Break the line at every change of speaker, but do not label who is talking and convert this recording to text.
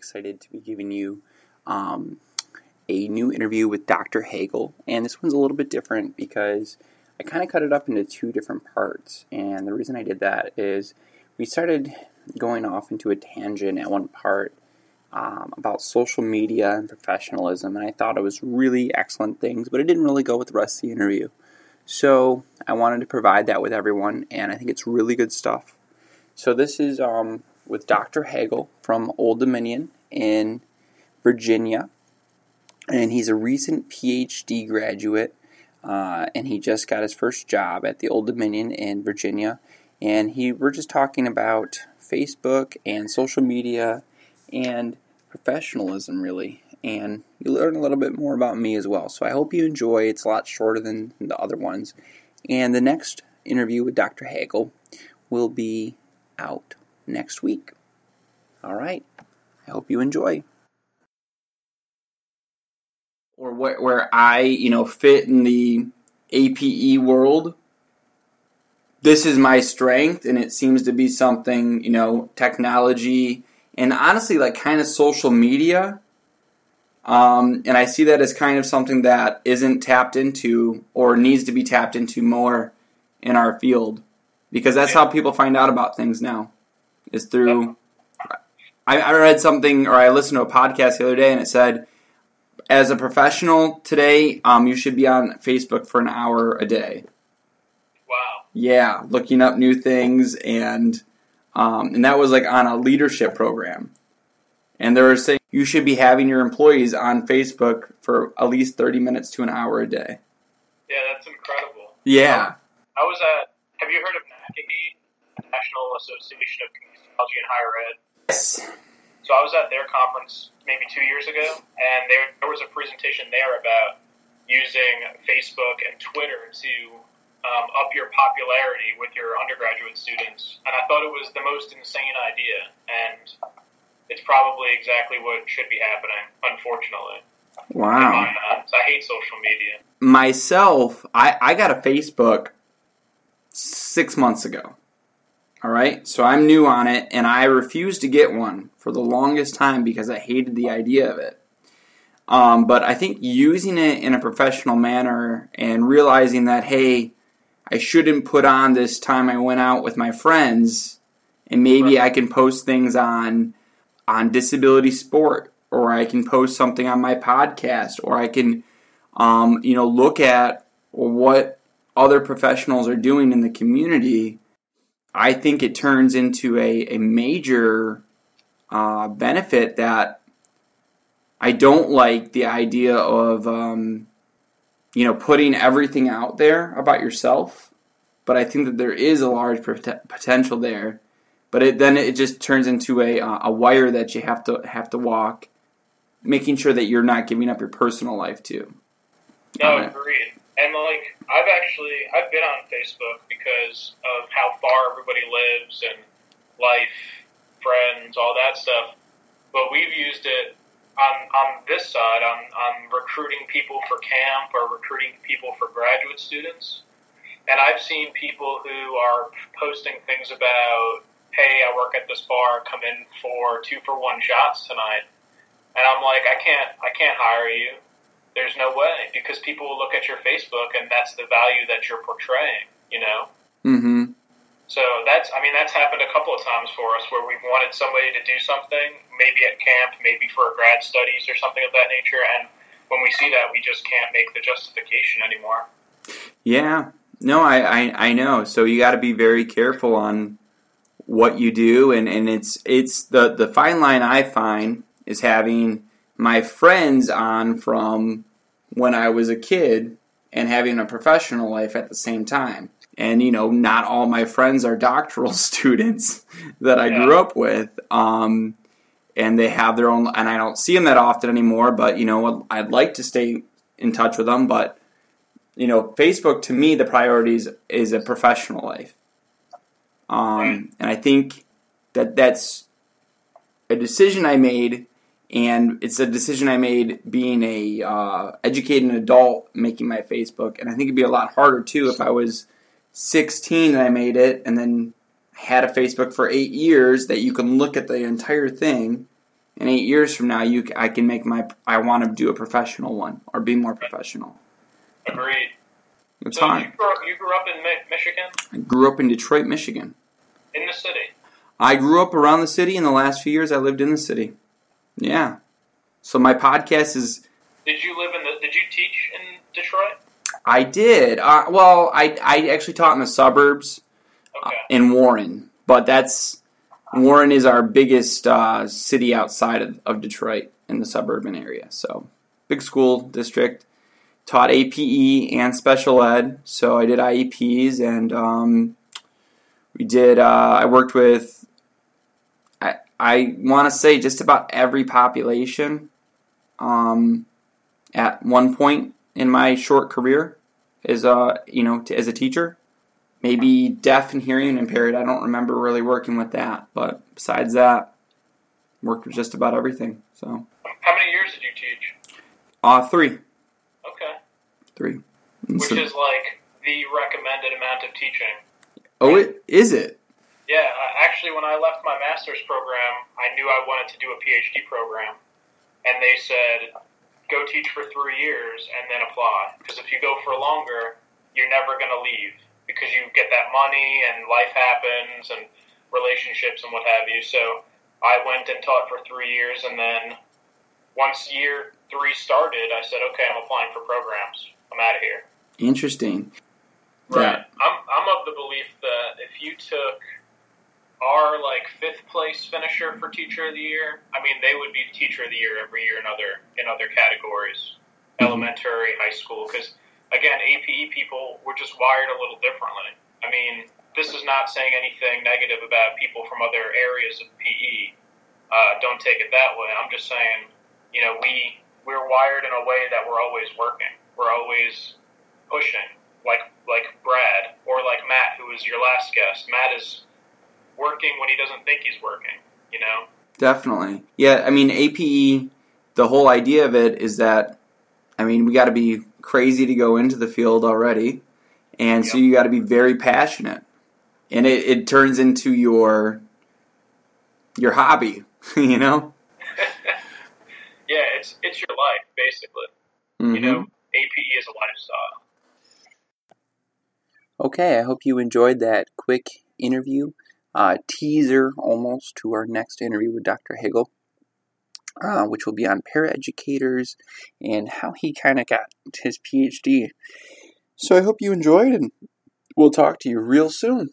excited to be giving you um, a new interview with Dr. Hagel. And this one's a little bit different because I kind of cut it up into two different parts. And the reason I did that is we started going off into a tangent at one part um, about social media and professionalism. And I thought it was really excellent things, but it didn't really go with the rest of the interview. So I wanted to provide that with everyone, and I think it's really good stuff. So this is um, with Dr. Hagel from Old Dominion in Virginia, and he's a recent PhD graduate, uh, and he just got his first job at the Old Dominion in Virginia. And he, we're just talking about Facebook and social media and professionalism, really and you learn a little bit more about me as well. So I hope you enjoy. It's a lot shorter than the other ones. And the next interview with Dr. Hagel will be out next week. All right. I hope you enjoy. Or where, where I, you know, fit in the APE world. This is my strength, and it seems to be something, you know, technology and honestly, like kind of social media um, and I see that as kind of something that isn't tapped into or needs to be tapped into more in our field because that's how people find out about things now is through. I, I read something or I listened to a podcast the other day and it said, as a professional today, um, you should be on Facebook for an hour a day.
Wow.
Yeah, looking up new things and um, and that was like on a leadership program and they were saying you should be having your employees on Facebook for at least 30 minutes to an hour a day.
Yeah, that's incredible.
Yeah.
Um, I was at, have you heard of NACAHE, National Association of Community Technology in Higher Ed?
Yes.
So I was at their conference maybe two years ago, and there, there was a presentation there about using Facebook and Twitter to um, up your popularity with your undergraduate students. And I thought it was the most insane idea. And it's probably exactly what should be happening, unfortunately.
Wow.
I hate social media.
Myself, I, I got a Facebook six months ago. All right. So I'm new on it, and I refused to get one for the longest time because I hated the idea of it. Um, but I think using it in a professional manner and realizing that, hey, I shouldn't put on this time I went out with my friends, and maybe right. I can post things on on disability sport, or I can post something on my podcast, or I can, um, you know, look at what other professionals are doing in the community. I think it turns into a, a major uh, benefit that I don't like the idea of, um, you know, putting everything out there about yourself. But I think that there is a large pot- potential there but it, then it just turns into a uh, a wire that you have to have to walk, making sure that you're not giving up your personal life too.
No, uh, agreed. And like I've actually I've been on Facebook because of how far everybody lives and life, friends, all that stuff. But we've used it on on this side on on recruiting people for camp or recruiting people for graduate students. And I've seen people who are posting things about hey, I work at this bar, come in for two for one shots tonight. And I'm like, I can't, I can't hire you. There's no way because people will look at your Facebook and that's the value that you're portraying, you know?
Mm-hmm.
So that's, I mean, that's happened a couple of times for us where we've wanted somebody to do something, maybe at camp, maybe for grad studies or something of that nature. And when we see that, we just can't make the justification anymore.
Yeah. No, I, I, I know. So you got to be very careful on what you do and, and it's it's the the fine line I find is having my friends on from when I was a kid and having a professional life at the same time. And you know, not all my friends are doctoral students that I yeah. grew up with. Um, and they have their own and I don't see them that often anymore, but you know, I'd like to stay in touch with them, but you know, Facebook to me the priorities is, is a professional life. Um, and I think that that's a decision I made, and it's a decision I made being a uh, educated adult making my Facebook. And I think it'd be a lot harder too if I was 16 and I made it, and then had a Facebook for eight years that you can look at the entire thing and eight years from now, you I can make my I want to do a professional one or be more professional.
Agreed.
It's
so
hard.
You grew, up, you grew up in Mi- Michigan,
I grew up in Detroit, Michigan.
in the city.
I grew up around the city. In the last few years, I lived in the city. Yeah. So my podcast is.
Did you live in the? Did you teach in Detroit?
I did. Uh, well, I I actually taught in the suburbs
Okay.
in Warren, but that's Warren is our biggest uh, city outside of, of Detroit in the suburban area. So big school district. Taught APE and special ed, so I did IEPs and um, we did. Uh, I worked with. I want to say just about every population. Um, at one point in my short career, as a you know t- as a teacher maybe deaf and hearing impaired. I don't remember really working with that, but besides that, worked with just about everything. So,
How many years did you teach?
uh, three,
Okay.
three. And
Which
so-
is like the recommended amount of teaching.
oh, it is it?
Yeah, actually, when I left my master's program, I knew I wanted to do a PhD program, and they said, "Go teach for three years and then apply." Because if you go for longer, you're never going to leave because you get that money and life happens and relationships and what have you. So I went and taught for three years, and then once year three started, I said, "Okay, I'm applying for programs. I'm out of here."
Interesting.
Right. I'm I'm of the belief that if you took our like fifth place finisher for teacher of the year, I mean they would be teacher of the year every year in other in other categories,
Mhm.
elementary, high school. Because again, APE people were just wired a little differently. I mean, this is not saying anything negative about people from other areas of PE. Uh, don't take it that way. I'm just saying, you know, we we're wired in a way that we're always working. We're always pushing like like Brad or like Matt, who was your last guest. Matt is working when he doesn't think he's working. You know.
Definitely. Yeah, I mean, APE, the whole idea of it is that, I mean, we got to be crazy to go into the field already. And so you got to be very passionate. And it, it turns into your your hobby, you know?
yeah, it's it's your life basically.
Mhm.
You know, APE is a lifestyle.
Okay, I hope you enjoyed that quick interview, uh, teaser almost to our next interview with Dr. Hagel, uh, which will be on paraeducators and how he kind of got his PhD. So I hope you enjoyed, and we'll talk to you real soon.